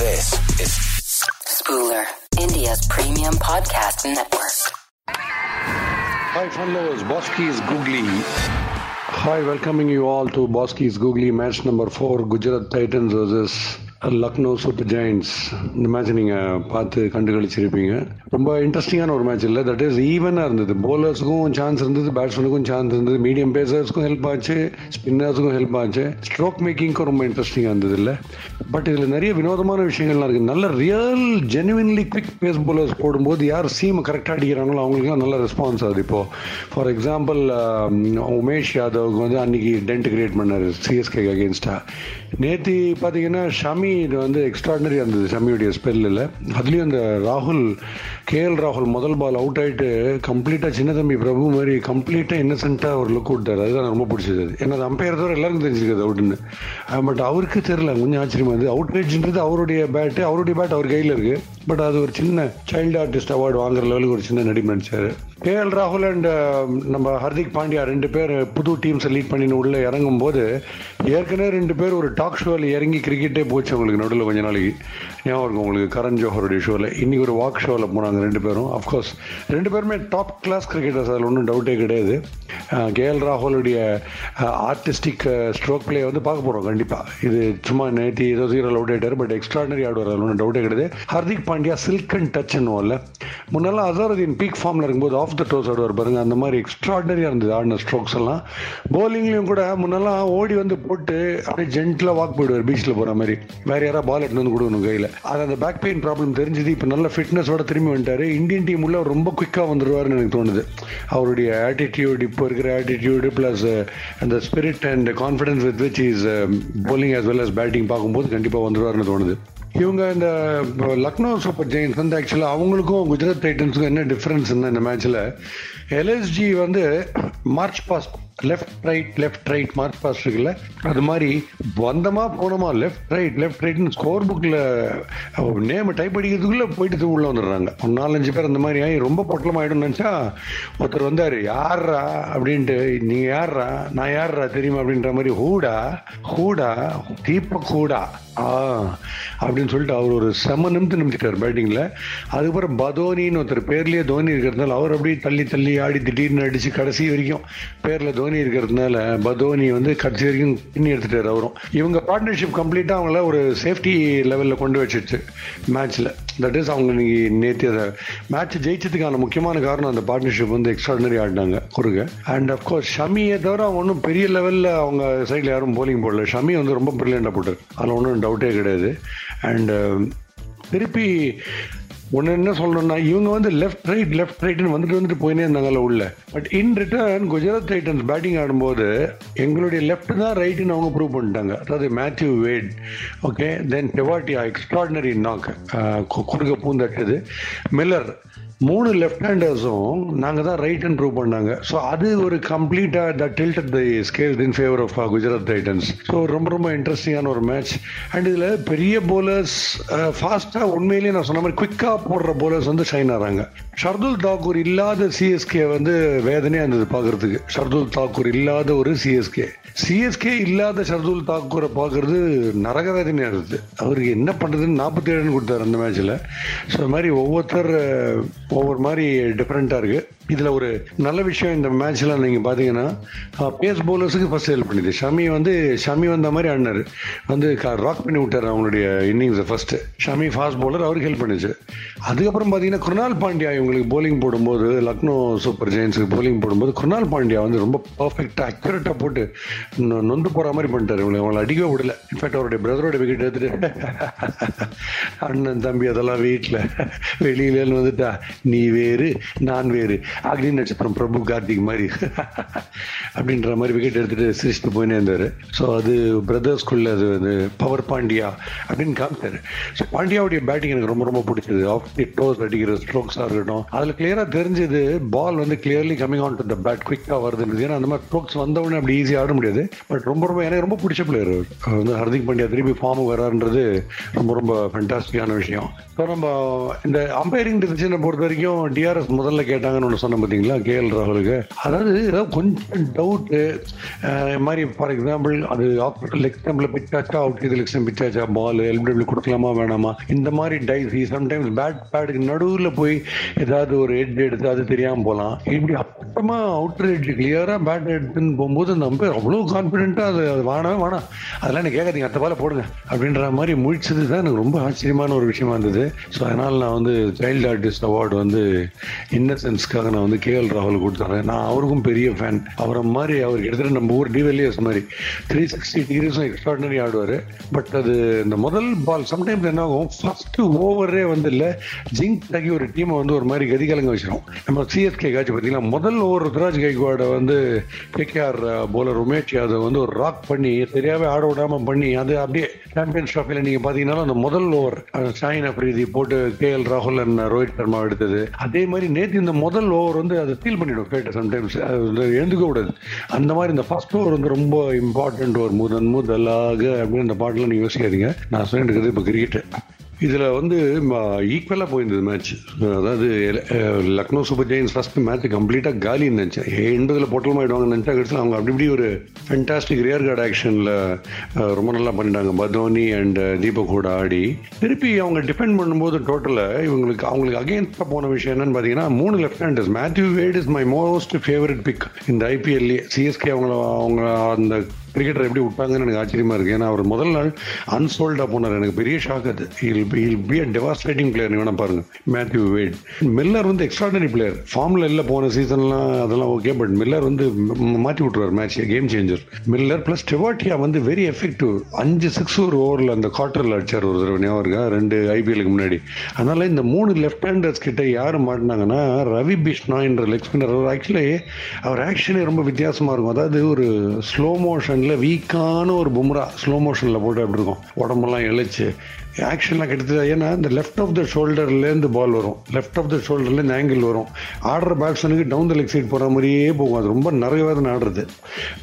This is Spooler, India's premium podcast network. Hi, fun lovers. Boski's Googly. Hi, welcoming you all to Bosky's Googly match number four Gujarat Titans versus Lucknow super giants. இந்த match நீங்கள் பார்த்து கண்டு கழிச்சிருப்பீங்க ரொம்ப இன்ட்ரெஸ்டிங்கான ஒரு match இல்லை. That is ஈவனாக இருந்தது. போலர்ஸுக்கும் சான்ஸ் இருந்தது. பேட்ஸ்மேனுக்கும் சான்ஸ் இருந்தது. மீடியம் பேசர்ஸ்க்கும் ஹெல்ப் ஆச்சு. ஸ்பின்னர்ஸுக்கும் ஹெல்ப் ஆச்சு. ஸ்ட்ரோக் மேக்கிங்க்கும் ரொம்ப இன்ட்ரெஸ்டிங்காக இருந்தது இல்லை. பட் இதில் நிறைய வினோதமான விஷயங்கள்லாம் இருக்குது நல்ல real genuinely quick pace bowlers போடும்போது யார் சீம் கரெக்டாக அடிக்கிறாங்களோ அவங்களுக்குலாம் நல்ல ரெஸ்பான்ஸ் ஆகுது இப்போது ஃபார் எக்ஸாம்பிள் உமேஷ் யாதவுக்கு வந்து அன்னைக்கு டென்ட் கிரியேட் பண்ணார். சிஎஸ்கே அகேன்ஸ்டாக நேற்று பார்த்தீங்கன்னா ஷமி இது வந்து எக்ஸ்ட்ராடனரியாக இருந்தது ஷமியுடைய ஸ்பெல்லில் அதுலேயும் அந்த ராகுல் கேஎல் ராகுல் முதல் பால் அவுட் ஆகிட்டு கம்ப்ளீட்டாக சின்ன தம்பி பிரபு மாதிரி கம்ப்ளீட்டாக இன்னசென்ட்டாக ஒரு லுக் விட்டார் அதுதான் ரொம்ப பிடிச்சது. ஏன்னா அது அம்பையர் தவிர எல்லாருக்கும் தெரிஞ்சிருக்காது அவுட்டுன்னு பட் அவருக்கு தெரில கொஞ்சம் ஆச்சரியமா இருந்தது. அவுட் ரேஜ்ன்றது அவருடைய பேட்டு அவருடைய பேட் அவர் கையில் இருக்குது பட் அது ஒரு சின்ன சைல்டு ஆர்டிஸ்ட் அவார்டு வாங்குற லெவலுக்கு ஒரு சின்ன நடிப்பு நடிச்சார். கேஎல் ராகுல் அண்ட் நம்ம ஹர்திக் பாண்டியா ரெண்டு பேர் புது டீம்ஸை லீட் பண்ணின்னு உள்ளே இறங்கும் போது ஏற்கனவே ரெண்டு பேர் ஒரு டாக் ஷோவில் இறங்கி கிரிக்கெட்டே போச்சு அவங்களுக்கு நடுவில் கொஞ்ச நாளைக்கு. ஞாபகம் இருக்கும் உங்களுக்கு கரண் ஜோஹருடைய ஷோவில் இன்றைக்கி ஒரு வாக் ஷோவில் போனாங்க ரெண்டு பேரும். அஃப்கோர்ஸ் ரெண்டு பேருமே டாப் கிளாஸ் கிரிக்கெட்டர்ஸ் அதில் ஒன்றும் டவுட்டே கிடையாது. கேஎல் ராகுலுடைய ஆர்டிஸ்டிக் ஸ்ட்ரோக் பிளே வந்து பார்க்க போகிறோம் கண்டிப்பாக இது சும்மா நேற்று ஏதோ ஜீரோ அவுட் ஆகிட்டார் பட் எக்ஸ்ட்ராடனரி ஆடுவார். அதில் ஒன்றும் டவுட்டே கிடையாது. Hardik Pandya silk and touch இல்லை முன்னெல்லாம் அசாருதீன் பீக் ஃபார்மில் இருக்கும்போது ஆஃப் த டோஸ் ஆடுவார் பாருங்கள் அந்த மாதிரி எக்ஸ்ட்ராடனரியாக இருந்தது ஆடின ஸ்ட்ரோக்ஸ் எல்லாம். போலிங்லேயும் கூட முன்னெல்லாம் ஓடி வந்து போட்டு அப்படியே ஜென்டிலாக வாக் போயிடுவார் பீச்சில் போகிற மாதிரி. வேறு யாராவது பால் எடுத்து வந்து கொடுக்கணும் கையில். அது அந்த பேக் பெயின் ப்ராப்ளம் தெரிஞ்சது. இப்போ நல்ல ஃபிட்னஸோட திரும்பி வந்துட்டார். இந்தியன் டீம் உள்ள ரொம்ப குயிக்காக வந்துடுவார்னு எனக்கு தோணுது. அவருடைய ஆட்டிடியூட் இப்போ இருக்கிற ஆட்டிடியூடு ப்ளஸ் uh, அந்த spirit and confidence with which is bowling as well as batting பார்க்கும்போது கண்டிப்பாக வந்துடுவார்னு தோணுது. இவங்க இந்த லக்னோ சூப்பர் ஜெயின்ஸ் வந்து ஆக்சுவலாக அவங்களுக்கும் குஜராத் டைட்டன்ஸுக்கும் என்ன டிஃப்ரென்ஸ் இந்த மேட்ச்சில் எல்எஸ்ஜி வந்து march past left right left right march past இருக்குல்ல? அது மாதிரி வந்தமா போனோமா லெஃப்ட் ரைட் லெஃப்ட் ரைட்னு ஸ்கோர் புக்கில் நேம் டைப் அடிக்கிறதுக்குள்ளே போயிட்டு உள்ளே வந்துடுறாங்க. ஒரு நாலஞ்சு பேர் அந்த மாதிரி ஆகி ரொம்ப பொட்டலம் ஆகிடும்னு நினச்சா ஒருத்தர் வந்தார் யார்ரா? அப்படின்ட்டு நீங்கள் யார்ரா? நான் யார்ரா தெரியுமா? அப்படின்ற மாதிரி ஹூடா? ஹூடா? தீபக் ஹூடா? ஆ. அப்படின்னு சொல்லிட்டு அவர் ஒரு செம நிமித்து நிமிச்சிட்டார் பேட்டிங்கில் அதுக்கப்புறம் பதோனின்னு ஒருத்தர் பேர்லேயே தோனி இருக்கிறதுனால அவர் அப்படியே தள்ளி தள்ளி ஆடி திடீர்னு அடித்து கடைசி வரைக்கும் பேரில் தோனி இருக்கிறதுனால பதோனி வந்து கடைசி வரைக்கும் பின்னி எடுத்துட்டார் அவரும். இவங்க பார்ட்னர்ஷிப் கம்ப்ளீட்டாக அவங்கள ஒரு சேஃப்டி லெவலில் கொண்டு வச்சிருச்சு மேட்ச்சில் தட் இஸ் அவங்க இன்னைக்கு நேற்று அதை மேட்ச் ஜெயிச்சதுக்கான முக்கியமான காரணம் அந்த பார்ட்னர்ஷிப் வந்து எக்ஸ்ட்ராடனரி ஆடினாங்க குறுக. அண்ட் அஃப்கோர்ஸ் ஷமியை தவிர ஒன்றும் பெரிய லெவலில் அவங்க சைடில் யாரும் போலிங் போடல. ஷமி வந்து ரொம்ப பிரில்லியண்டாக போட்டார். அதில் ஒன்றும் டவுட்டே கிடையாது. அண்ட் திருப்பி ஒன்று என்ன சொல்லணும்னா இவங்க வந்து லெஃப்ட் ரைட் லெஃப்ட் ரைட்னு வந்துட்டு வந்துட்டு போயினே இருந்தாங்கல்ல உள்ள. But in return Gujarat Titans batting ஆடும்போது எங்களுடைய லெஃப்ட் தான் ரைட்டுன்னு அவங்க ப்ரூவ் பண்ணிட்டாங்க. அதாவது Matthew Wade okay then Tewatia extraordinary knock குறுக்க பூந்தட்டுது மில்லர் மூணு லெஃப்ட் ஹேண்டர்ஸும் நாங்கள் தான் ரைட் ஹேண்ட் ப்ரூவ் பண்ணாங்க. ஸோ அது ஒரு கம்ப்ளீட்டாக the tilted the scale in favour of Gujarat Titans so ரொம்ப ரொம்ப இன்ட்ரெஸ்டிங்கான ஒரு மேட்ச் அண்ட் இதில் பெரிய போலர்ஸ் ஃபாஸ்ட்டாக uh, உண்மையிலேயே நான் சொன்ன மாதிரி குவிக்காக போடுற போலர்ஸ் வந்து ஷைன் ஆகிறாங்க ஷர்துல் தாக்கூர் இல்லாத சிஎஸ்கே வந்து வேதனையாக இருந்தது பார்க்குறதுக்கு ஷர்துல் தாக்கூர் இல்லாத ஒரு சிஎஸ்கே சிஎஸ்கே இல்லாத ஷர்துல் தாக்கூரை பார்க்கறது நரக வேதனையாக இருந்தது. அவருக்கு என்ன பண்ணுறதுன்னு நாற்பத்தேழுன்னு கொடுத்தாரு அந்த மேட்ச்சில் ஸோ மாதிரி ஒவ்வொருத்தர் ஒவ்வொரு மாதிரி டிஃப்ரெண்ட்டாக இருக்குது இதில் ஒரு நல்ல விஷயம் இந்த மேட்ச்சில் நீங்கள் பார்த்தீங்கன்னா பேஸ் பவுலர்ஸுக்கு ஃபஸ்ட் ஹெல்ப் பண்ணிது. ஷமி வந்து ஷமி வந்த மாதிரி ஆடினார். வந்து ராக் பண்ணி விட்டார் அவங்களுடைய இன்னிங்ஸை ஃபஸ்ட்டு ஷமி ஃபாஸ்ட் பவுலர் அவருக்கு ஹெல்ப் பண்ணுச்சு. அதுக்கப்புறம் பார்த்தீங்கன்னா குருணால் பாண்டியா இவங்களுக்கு போலிங் போடும்போது லக்னோ சூப்பர் ஜெயின்ஸுக்கு போலிங் போடும்போது குருணால் பாண்டியா வந்து ரொம்ப பர்ஃபெக்டாக அக்யூரேட்டாக போட்டு நொந்து போகிற மாதிரி பண்ணிட்டார். இவங்களை அவங்களை அடிக்கவே விடல. இன்ஃபேக்ட் அவருடைய பிரதரோட விக்கெட் எடுத்துட்டு அண்ணன் தம்பி அதெல்லாம் வீட்டில் வெளியிலன்னு வந்துட்டா நீ வேறு நான் வேறு. அக்னி நட்சத்திரம் பிரபு கார்த்திக் மாதிரி. அப்படின்ற மாதிரி விக்கெட் எடுத்துட்டு சிரிச்சுட்டு போயினே இருந்தார். ஸோ அது பிரதர்ஸ்குள்ள அது வந்து பவர் பாண்டியா அப்படின்னு காமிச்சார். ஸோ பாண்டியாவுடைய பேட்டிங் எனக்கு ரொம்ப ரொம்ப பிடிச்சது. ஆஃப் தி டோஸ் அடிக்கிற ஸ்ட்ரோக்ஸாக இருக்கட்டும். அதில் கிளியராக தெரிஞ்சது பால் வந்து clearly coming on to the bat குவிக்காக வருதுன்றது ஏன்னா அந்த மாதிரி ஸ்ட்ரோக்ஸ் வந்தவொடனே அப்படி ஈஸியாக ஆட முடியாது. பட் ரொம்ப ரொம்ப எனக்கு ரொம்ப பிடிச்ச பிளேயர் வந்து ஹர்திக் பாண்டியா திரும்பி ஃபார்ம் வரான்றது ரொம்ப ரொம்ப ஃபண்டாஸ்டிக்கான விஷயம். ஸோ நம்ம இந்த அம்பையரிங் டிசிஷனை பொறுத்த வரைக்கும் டிஆர்எஸ் முதல்ல கேட்டாங்கன்னு ஒன்று சொன்னேன் பார்த்தீங்களா கே எல் ராகுலுக்கு. அதாவது ஏதாவது கொஞ்சம் டவுட்டு மாதிரி ஃபார் எக்ஸாம்பிள் அது லெக் ஸ்டம்பில் பிச்சாச்சா அவுட் இது லெக் ஸ்டம் பிச்சாச்சா பால் எல்பிடபிள்யூ கொடுக்கலாமா வேணாமா? இந்த மாதிரி டைஸ் சம்டைம்ஸ் பேட் பேடுக்கு நடுவில் போய் ஏதாவது ஒரு ஹெட் எடுத்து அது தெரியாமல் போகலாம் இப்படி அப்புறமா அவுட்டர் ஹெட் கிளியராக பேட் எடுத்துன்னு போகும்போது அந்த அம்பையர் அவ்வளோ கான்ஃபிடென்ட்டாக அது அது வேணவே வேணாம் அதெல்லாம் எனக்கு கேட்காதீங்க அத்த பால போடுங்க. அப்படின்ற மாதிரி முழிச்சது தான் எனக்கு ரொம்ப ஆச்சரியமான ஒரு விஷயமா இருந்தது. ஸோ அதனால் நான் வந்து சைல்டு ஆர்டிஸ்ட் அவார்டு வந்து இன்னசென்ஸ்க்காக நான் வந்து கே எல் ராகுல் கொடுத்துறேன் நான் அவருக்கும் பெரிய ஃபேன் அவரை மாதிரி அவர் கிட்டத்தட்ட நம்ம ஊர் டிவெல்லியர்ஸ் மாதிரி. த்ரீ சிக்ஸ்டி டிகிரிஸும் எக்ஸ்ட்ராடனரி ஆடுவார். பட் அது இந்த முதல் பால் சம்டைம்ஸ் என்ன ஆகும்? ஃபர்ஸ்ட் ஓவரே வந்து இல்லை ஜிங்க் ஆகி ஒரு டீமை வந்து ஒரு மாதிரி கதிகலங்க வச்சிடும் நம்ம சிஎஸ்கே காட்சி பார்த்தீங்கன்னா முதல் ஓவர் ருத்ராஜ் கைக்வாடை வந்து கேகேஆர் போலர் உமேஷ் யாதவ் வந்து ஒரு ராக் பண்ணி சரியாகவே ஆட விடாம பண்ணி அது அப்படியே சாம்பியன்ஸ் ட்ராஃபியில் நீங்க பாத்தீங்கன்னா அந்த முதல் ஓவர் ஷாயின் அப்ரீதி போட்டு கே எல் ராகுல் அண்ட் ரோஹித் சர்மா எடுத்தது. அதே மாதிரி நேற்று இந்த முதல் ஓவர் வந்து அதை ஃபீல் பண்ணிடும் ஃபேட்டை சம்டைம்ஸ் எழுந்துக்க கூடாது. அந்த மாதிரி இந்த ஃபர்ஸ்ட் ஓவர் வந்து ரொம்ப இம்பார்ட்டன்ட் ஒரு முதன் முதலாக அப்படின்னு அந்த பாட்டில் நீங்கள் யோசிக்காதீங்க. நான் சொல்லிட்டு இருக்கிறது இப்போ கிரிக்கெட்டு இதில் வந்து ஈக்குவலாக போயிருந்தது மேட்ச் அதாவது Lucknow super giants first match கம்ப்ளீட்டாக காலின்னு நினச்சேன். எண்பதில் பொட்டலம் ஆகிடுவாங்க நினச்சா கடைசியில் அவங்க அப்படி இப்படி ஒரு ஃபென்டாஸ்டிக் ரியர் கார்டு ஆக்ஷனில் ரொம்ப நல்லா பண்ணிட்டாங்க. பதோனி அண்ட் தீபக் கூட ஆடி. திருப்பி அவங்க டிபெண்ட் பண்ணும்போது டோட்டலாக இவங்களுக்கு அவங்களுக்கு அகேன்ஸ்டாக போன விஷயம் என்னன்னு பார்த்தீங்கன்னா மூணு left handers Matthew Wade is my most favourite pick இந்த ஐபிஎல்லே சிஎஸ்கே அவங்கள அவங்க அந்த கிரிக்கெட்டர் எப்படி விட்டாங்கன்னு எனக்கு ஆச்சரியமா இருக்கு. ஏன்னா அவர் முதல் நாள் அன்சோல்டாக போனார். எனக்கு பெரிய ஷாக் அது. இல் பி அ டெவாஸ்டேட்டிங் பிளேயர் வேணா பாருங்க. மேத்யூ வேட் மில்லர் வந்து எக்ஸ்ட்ராடனரி பிளேயர் ஃபார்ம்ல இல்லை போன சீசன்லாம் அதெல்லாம் ஓகே பட் மில்லர் வந்து மாற்றி விட்டுருவார் match game changer Miller plus Tewatia வந்து வெரி எஃபெக்டிவ் அஞ்சு சிக்ஸ் ஒரு ஓவரில் அந்த குவார்டரில் அடிச்சார் ஒரு தடவை ஞாபகம் இருக்கா? ரெண்டு ஐபிஎலுக்கு முன்னாடி. அதனால இந்த மூணு லெஃப்ட் ஹேண்டர்ஸ் கிட்ட யார் மாட்டினாங்கன்னா ரவி பிஷ்னாயின்ற லெக் ஸ்பின்னர் அவர் ஆக்சுவலி அவர் ஆக்ஷனே ரொம்ப வித்தியாசமாக இருக்கும். அதாவது ஒரு ஸ்லோ மோஷனில் வீக்கான ஒரு பும்ரா. ஸ்லோ மோஷனில் போட்டு அப்படி இருக்கும். உடம்பெல்லாம் இழைச்சி ஆக்ஷன்லாம் கிட்டத்தட்ட ஏன்னா இந்த லெஃப்ட் ஆஃப் த ஷோல்டர்லேருந்து பால் வரும். லெஃப்ட் ஆஃப் த ஷோல்டர்லேருந்து ஆங்கிள் வரும். ஆடுற பேட்ஸ்மேனுக்கு டவுன் த லெக் சைட் போகிற மாதிரியே போகும். அது ரொம்ப நிறையவே தான் ஆடுறது.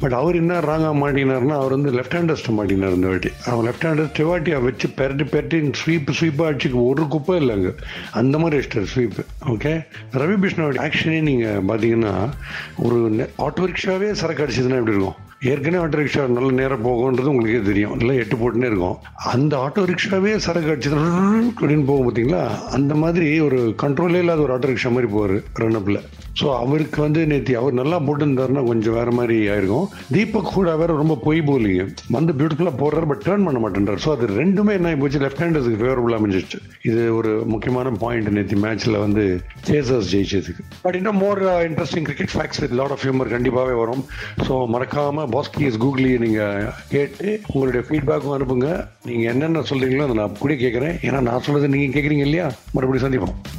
பட் அவர் என்ன ராங்காக மாட்டினார்னா அவர் வந்து லெஃப்ட் ஹேண்டர்ஸ்ட்டு மாட்டினார் இந்த வாட்டி. அவன் லெஃப்ட் ஹேண்டர் டிவாட்டியை வச்சு பெரட்டி பெரட்டி ஸ்வீப் ஸ்வீப்பாக அடிச்சுக்கு ஒரு குப்பை இல்லைங்க அந்த மாதிரி அடிச்சிட்டார் ஸ்வீப் ஓகே ரவி பிஷ்ணோட ஆக்ஷனே நீங்கள் பார்த்தீங்கன்னா ஒரு ஆட்டோ ரிக்ஷாவே சரக்கு அடிச்சதுன்னா எப்படி இருக்கும்? ஏற்கனவே ஆட்டோ ரிக்ஷா நல்ல நேரம் போகும்ன்றது உங்களுக்கே தெரியும் இல்லை எட்டு போட்டுனே இருக்கும் அந்த ஆட்டோ ரிக்ஷாவே சரக்கு அடிச்சு அப்படின்னு போகும் பார்த்தீங்களா அந்த மாதிரி ஒரு கண்ட்ரோலே இல்லாத ஒரு ஆட்டோ ரிக்ஷா மாதிரி போவார் ரன்னப்பில் ஸோ அவருக்கு வந்து நேற்று அவர் நல்லா போட்டுருந்தாருன்னா கொஞ்சம் வேற மாதிரி ஆயிருக்கும். தீபக் கூட வேற ரொம்ப பொய் போலிங்க. வந்து பியூட்டிஃபுல்லாக போடுறாரு பட் டேர்ன் பண்ண மாட்டேன்றார். ஸோ அது ரெண்டுமே என்ன போச்சு? லெஃப்ட் ஹேண்டர்ஸுக்கு ஃபேவரபுளாக அமைஞ்சிச்சு இது ஒரு முக்கியமான பாயிண்ட் நேற்று மேட்ச்சில் வந்து சேசர்ஸ் ஜெயிச்சதுக்கு. பட் இன்னும் more interesting cricket facts with lot of humour கண்டிப்பாகவே வரும். ஸோ மறக்காமல் பாஸ்கிஸ் கூகுளி நீங்கள் கேட்டு உங்களுடைய ஃபீட்பேக்கும் அனுப்புங்க. நீங்கள் என்னென்ன சொல்கிறீங்களோ அதை நான் அப்படியே கேட்குறேன் ஏன்னா நான் சொல்கிறது நீங்கள் கேட்குறீங்க இல்லையா? மறுபடியும் சந்திப்போம்.